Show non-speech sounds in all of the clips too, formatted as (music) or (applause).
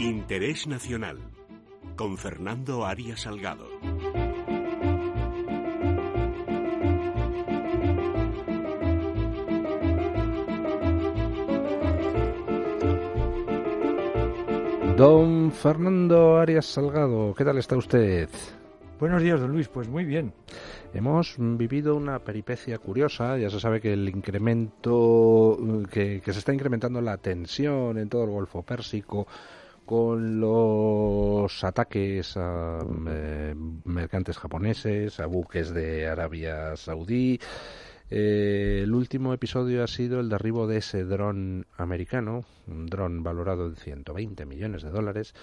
Interés Nacional con Fernando Arias Salgado. Don Fernando Arias Salgado, ¿qué tal está usted? Buenos días, don Luis. Pues muy bien. Hemos vivido una peripecia curiosa. Ya se sabe que el incremento, que, se está incrementando la tensión en todo el Golfo Pérsico con los ataques a eh, mercantes japoneses, a buques de Arabia Saudí. Eh, el último episodio ha sido el derribo de ese dron americano, un dron valorado en 120 millones de dólares,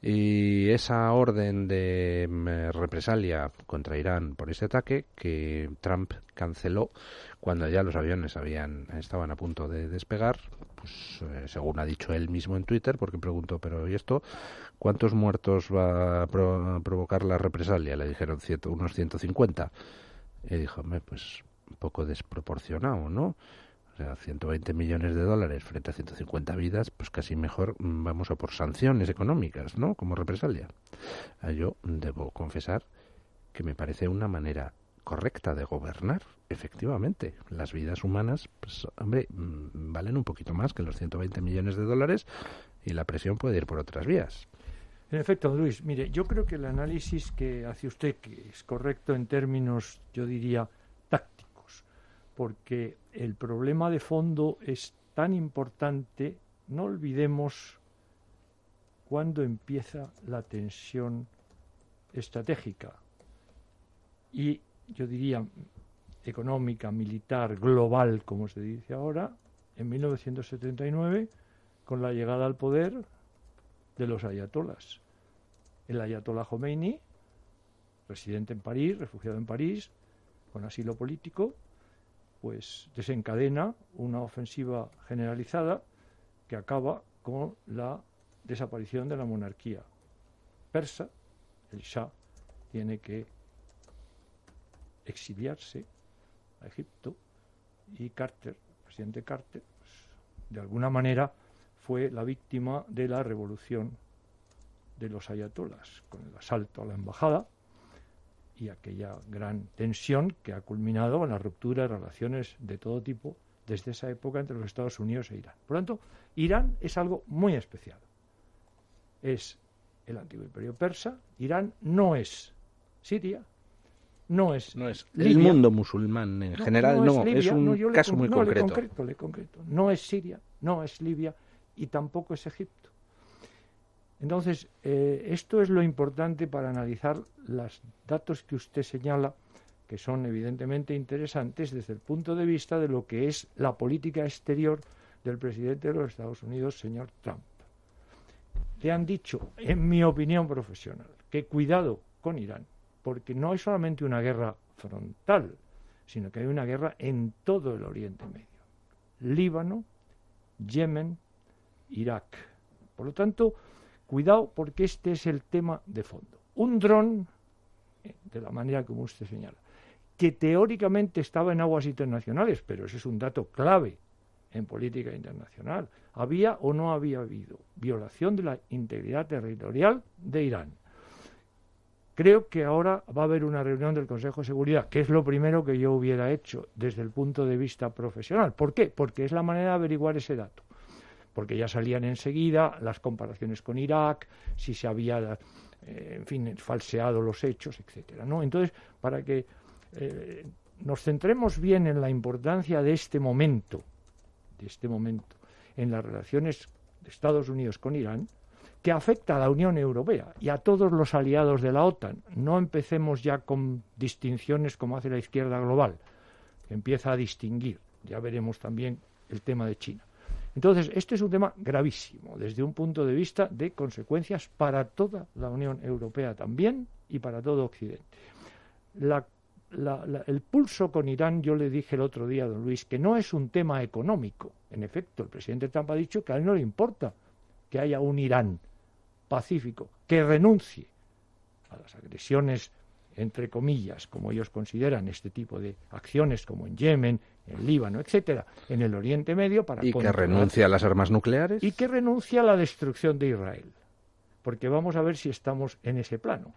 y esa orden de mm, represalia contra Irán por ese ataque que Trump canceló cuando ya los aviones habían estaban a punto de despegar, pues eh, según ha dicho él mismo en Twitter, porque preguntó, pero ¿y esto cuántos muertos va a, provocar la represalia? Le dijeron unos 150. Y dijo, pues un poco desproporcionado, ¿no? O sea, 120 millones de dólares frente a 150 vidas, pues casi mejor mm, vamos a por sanciones económicas, ¿no? Como represalia. Ah, yo debo confesar que me parece una manera correcta de gobernar, efectivamente. Las vidas humanas, pues, hombre, mm, valen un poquito más que los 120 millones de dólares y la presión puede ir por otras vías. En efecto, Luis, mire, yo creo que el análisis que hace usted, es correcto en términos, yo diría, porque el problema de fondo es tan importante, no olvidemos cuándo empieza la tensión estratégica y yo diría económica, militar, global, como se dice ahora, en 1979, con la llegada al poder de los ayatolas. El ayatollah Khomeini, residente en París, refugiado en París, con asilo político, pues desencadena una ofensiva generalizada que acaba con la desaparición de la monarquía persa. El Shah tiene que exiliarse a Egipto y Carter, el presidente Carter, pues, de alguna manera fue la víctima de la revolución de los ayatolas, con el asalto a la embajada y aquella gran tensión que ha culminado en la ruptura de relaciones de todo tipo desde esa época entre los Estados Unidos e Irán. Por lo tanto, Irán es algo muy especial. Es el antiguo imperio persa, Irán no es Siria, no es, no es el mundo musulmán en general, no, es, un caso muy concreto. concreto, le concreto. No es Siria, no es Libia y tampoco es Egipto. Entonces, eh, esto es lo importante para analizar los datos que usted señala, que son evidentemente interesantes desde el punto de vista de lo que es la política exterior del presidente de los Estados Unidos, señor Trump. Le han dicho, en mi opinión profesional, que cuidado con Irán, porque no hay solamente una guerra frontal, sino que hay una guerra en todo el Oriente Medio. Líbano, Yemen, Irak. Por lo tanto, Cuidado porque este es el tema de fondo. Un dron, eh, de la manera como usted señala, que teóricamente estaba en aguas internacionales, pero ese es un dato clave en política internacional. ¿Había o no había habido violación de la integridad territorial de Irán? Creo que ahora va a haber una reunión del Consejo de Seguridad, que es lo primero que yo hubiera hecho desde el punto de vista profesional. ¿Por qué? Porque es la manera de averiguar ese dato porque ya salían enseguida las comparaciones con Irak, si se había, eh, en fin, falseado los hechos, etcétera, ¿no? Entonces, para que eh, nos centremos bien en la importancia de este momento, de este momento, en las relaciones de Estados Unidos con Irán, que afecta a la Unión Europea y a todos los aliados de la OTAN. No empecemos ya con distinciones como hace la izquierda global, que empieza a distinguir. Ya veremos también el tema de China. Entonces, este es un tema gravísimo desde un punto de vista de consecuencias para toda la Unión Europea también y para todo Occidente. el pulso con Irán, yo le dije el otro día a don Luis, que no es un tema económico. En efecto, el presidente Trump ha dicho que a él no le importa que haya un Irán pacífico, que renuncie a las agresiones entre comillas, como ellos consideran este tipo de acciones, como en Yemen, en Líbano, etcétera, en el Oriente Medio para y que renuncia a las armas nucleares y que renuncia a la destrucción de Israel. porque vamos a ver si estamos en ese plano.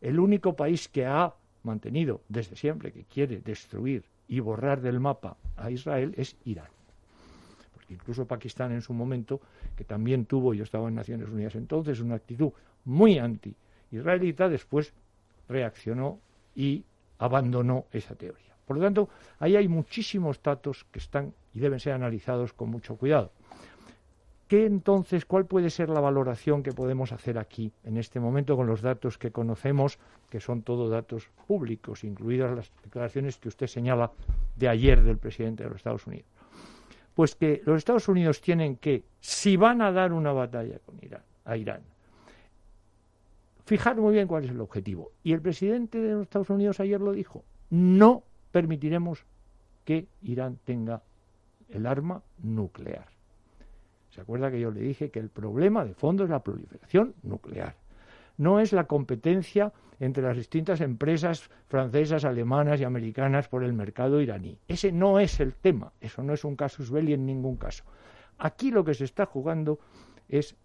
El único país que ha mantenido desde siempre que quiere destruir y borrar del mapa a Israel es Irán. Incluso Pakistán en su momento, que también tuvo, yo estaba en Naciones Unidas entonces, una actitud muy anti-israelita, después reaccionó y abandonó esa teoría. Por lo tanto, ahí hay muchísimos datos que están y deben ser analizados con mucho cuidado. ¿Qué entonces, cuál puede ser la valoración que podemos hacer aquí, en este momento, con los datos que conocemos, que son todos datos públicos, incluidas las declaraciones que usted señala de ayer del presidente de los Estados Unidos? Pues que los Estados Unidos tienen que, si van a dar una batalla con Irán, a Irán, fijar muy bien cuál es el objetivo. Y el presidente de los Estados Unidos ayer lo dijo, no permitiremos que Irán tenga el arma nuclear. ¿Se acuerda que yo le dije que el problema de fondo es la proliferación nuclear? No es la competencia entre las distintas empresas francesas, alemanas y americanas por el mercado iraní. Ese no es el tema. Eso no es un casus belli en ningún caso. Aquí lo que se está jugando es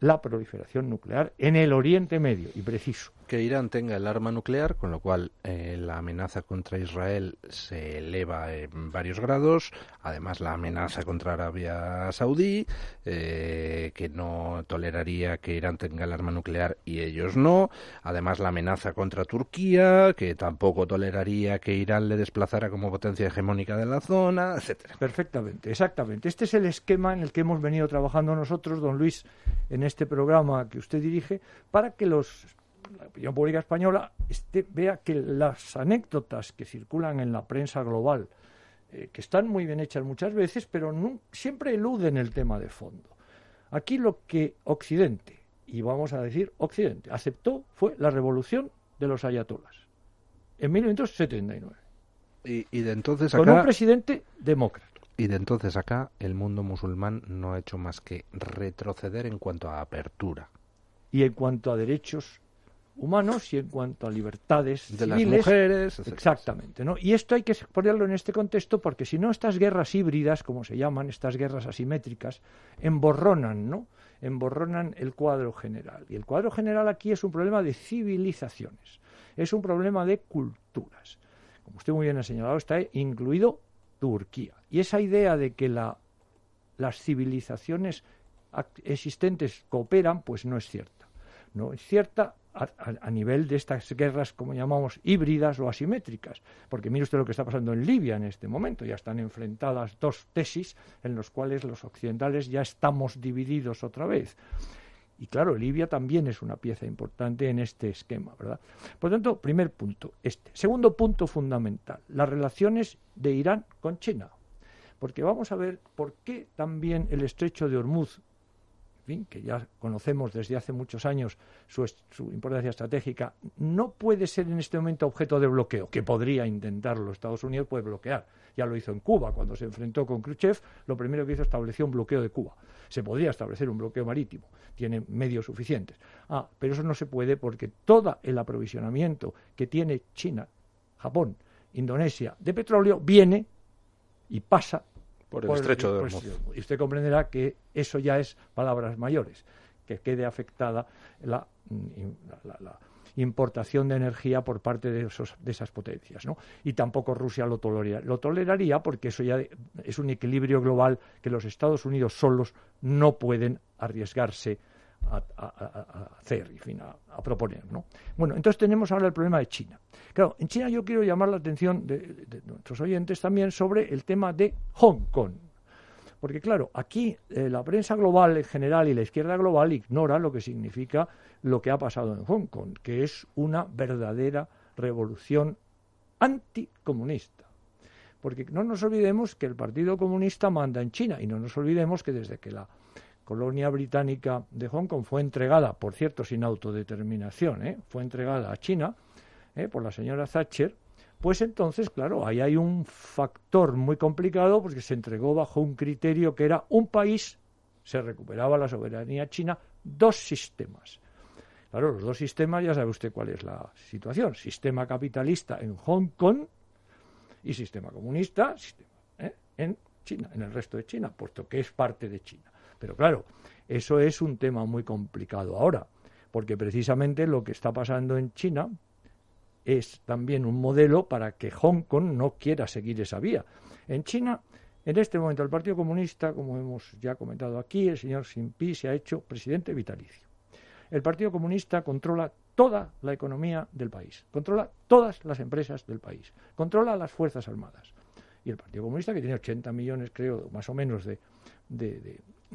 la proliferación nuclear en el Oriente Medio, y preciso. Que Irán tenga el arma nuclear, con lo cual eh, la amenaza contra Israel se eleva en varios grados. Además, la amenaza contra Arabia Saudí, eh, que no toleraría que Irán tenga el arma nuclear y ellos no. Además, la amenaza contra Turquía, que tampoco toleraría que Irán le desplazara como potencia hegemónica de la zona, etcétera. Perfectamente, exactamente. Este es el esquema en el que hemos venido trabajando nosotros, don Luis, en este programa que usted dirige, para que los la opinión pública española este, vea que las anécdotas que circulan en la prensa global, eh, que están muy bien hechas muchas veces, pero no, siempre eluden el tema de fondo. Aquí lo que Occidente, y vamos a decir Occidente, aceptó fue la revolución de los ayatolas en 1979. Y, y de entonces acá, con un presidente demócrata. Y de entonces acá el mundo musulmán no ha hecho más que retroceder en cuanto a apertura. Y en cuanto a derechos humanos y en cuanto a libertades de las mujeres. Exactamente, ¿no? Y esto hay que ponerlo en este contexto porque si no estas guerras híbridas, como se llaman, estas guerras asimétricas, emborronan, ¿no? Emborronan el cuadro general. Y el cuadro general aquí es un problema de civilizaciones, es un problema de culturas. Como usted muy bien ha señalado, está incluido Turquía. Y esa idea de que la, las civilizaciones existentes cooperan, pues no es cierta. No es cierta a, nivel de estas guerras, como llamamos, híbridas o asimétricas. Porque mire usted lo que está pasando en Libia en este momento. Ya están enfrentadas dos tesis en las cuales los occidentales ya estamos divididos otra vez. Y claro, Libia también es una pieza importante en este esquema, ¿verdad? Por tanto, primer punto, este. Segundo punto fundamental, las relaciones de Irán con China. Porque vamos a ver por qué también el estrecho de Hormuz que ya conocemos desde hace muchos años su, importancia estratégica, no puede ser en este momento objeto de bloqueo, que podría intentarlo. Estados Unidos puede bloquear. Ya lo hizo en Cuba, cuando se enfrentó con Khrushchev, lo primero que hizo estableció un bloqueo de Cuba. Se podría establecer un bloqueo marítimo, tiene medios suficientes. Ah, pero eso no se puede porque todo el aprovisionamiento que tiene China, Japón, Indonesia de petróleo viene y pasa por el estrecho de Hormuz. y usted comprenderá que eso ya es palabras mayores, que quede afectada la, importación de energía por parte de, de esas potencias. ¿no? Y tampoco Rusia lo toleraría, lo toleraría porque eso ya es un equilibrio global que los Estados Unidos solos no pueden arriesgarse a, hacer, y fin, a, proponer. ¿no? Bueno, entonces tenemos ahora el problema de China. Claro, en China yo quiero llamar la atención de, nuestros oyentes también sobre el tema de Hong Kong. Porque claro, aquí eh, la prensa global en general y la izquierda global ignora lo que significa lo que ha pasado en Hong Kong, que es una verdadera revolución anticomunista. Porque no nos olvidemos que el Partido Comunista manda en China y no nos olvidemos que desde que la colonia británica de Hong Kong fue entregada, por cierto, sin autodeterminación, ¿eh? fue entregada a China ¿eh? por la señora Thatcher, pues entonces, claro, ahí hay un factor muy complicado porque se entregó bajo un criterio que era un país, se recuperaba la soberanía china, dos sistemas. Claro, los dos sistemas, ya sabe usted cuál es la situación. Sistema capitalista en Hong Kong y sistema comunista ¿eh? en China, en el resto de China, puesto que es parte de China. Pero claro, eso es un tema muy complicado. Ahora, porque precisamente lo que está pasando en China es también un modelo para que Hong Kong no quiera seguir esa vía. En China, en este momento, el Partido Comunista, como hemos ya comentado aquí, el señor Xi se ha hecho presidente vitalicio. El Partido Comunista controla toda la economía del país, controla todas las empresas del país, controla las Fuerzas Armadas. Y el Partido Comunista, que tiene 80 millones, creo, más o menos, de,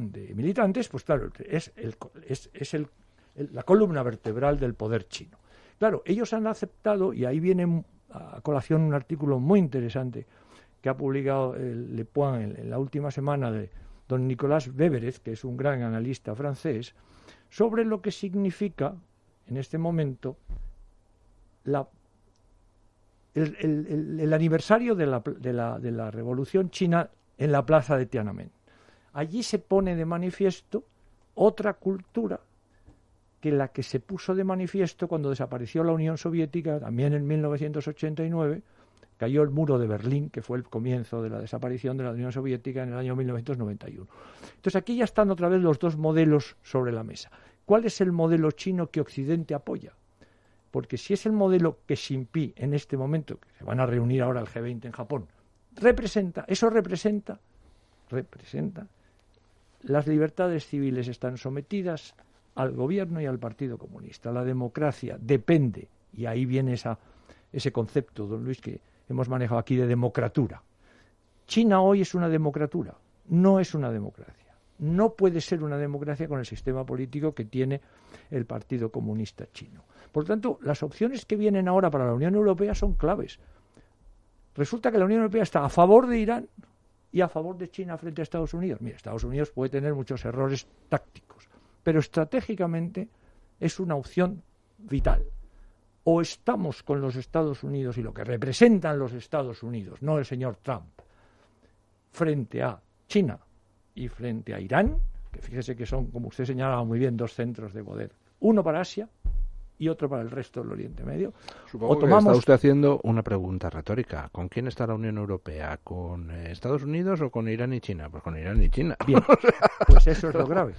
militantes, pues claro, es, el, es, el, la columna vertebral del poder chino. Claro, ellos han aceptado, y ahí viene a colación un artículo muy interesante que ha publicado el Le Point en, la última semana de don Nicolás Beveres, que es un gran analista francés, sobre lo que significa en este momento la, el, aniversario de la, de, la, de la Revolución China en la plaza de Tiananmen. Allí se pone de manifiesto otra cultura que la que se puso de manifiesto cuando desapareció la Unión Soviética, también en 1989, cayó el muro de Berlín, que fue el comienzo de la desaparición de la Unión Soviética en el año 1991. Entonces aquí ya están otra vez los dos modelos sobre la mesa. ¿Cuál es el modelo chino que Occidente apoya? Porque si es el modelo que Xi en este momento, que se van a reunir ahora el G20 en Japón, representa, eso representa, representa, las libertades civiles están sometidas al gobierno y al Partido Comunista. La democracia depende, y ahí viene esa, ese concepto, don Luis, que hemos manejado aquí de democratura. China hoy es una democratura, no es una democracia. No puede ser una democracia con el sistema político que tiene el Partido Comunista chino. Por tanto, las opciones que vienen ahora para la Unión Europea son claves. Resulta que la Unión Europea está a favor de Irán y a favor de China frente a Estados Unidos. Mira, Estados Unidos puede tener muchos errores tácticos, pero estratégicamente es una opción vital. O estamos con los Estados Unidos y lo que representan los Estados Unidos, no el señor Trump, frente a China y frente a Irán, que fíjese que son, como usted señalaba muy bien, dos centros de poder, uno para Asia y otro para el resto del Oriente Medio. Supongo que está usted haciendo una pregunta retórica. ¿Con quién está la Unión Europea? ¿Con eh, Estados Unidos o con Irán y China? Pues con Irán y China. Bien, (laughs) pues eso es lo (laughs) grave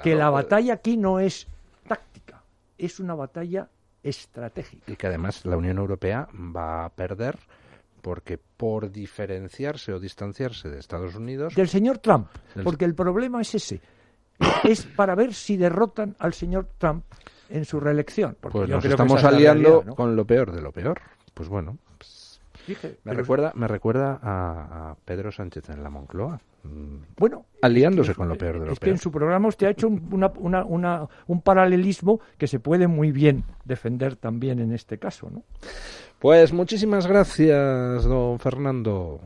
que la pues. batalla aquí no es táctica, es una batalla estratégica. Y que además la Unión Europea va a perder porque por diferenciarse o distanciarse de Estados Unidos... Del señor Trump, porque el problema es ese. Es para ver si derrotan al señor Trump en su reelección. Porque pues nos estamos aliando con lo peor de lo peor. Pues bueno, me, recuerda, me recuerda a, Pedro Sánchez en la Moncloa. Mm, bueno, aliándose con lo peor de lo es que en su programa usted ha hecho un, paralelismo que se puede muy bien defender también en este caso, ¿no? Pues muchísimas gracias, don Fernando.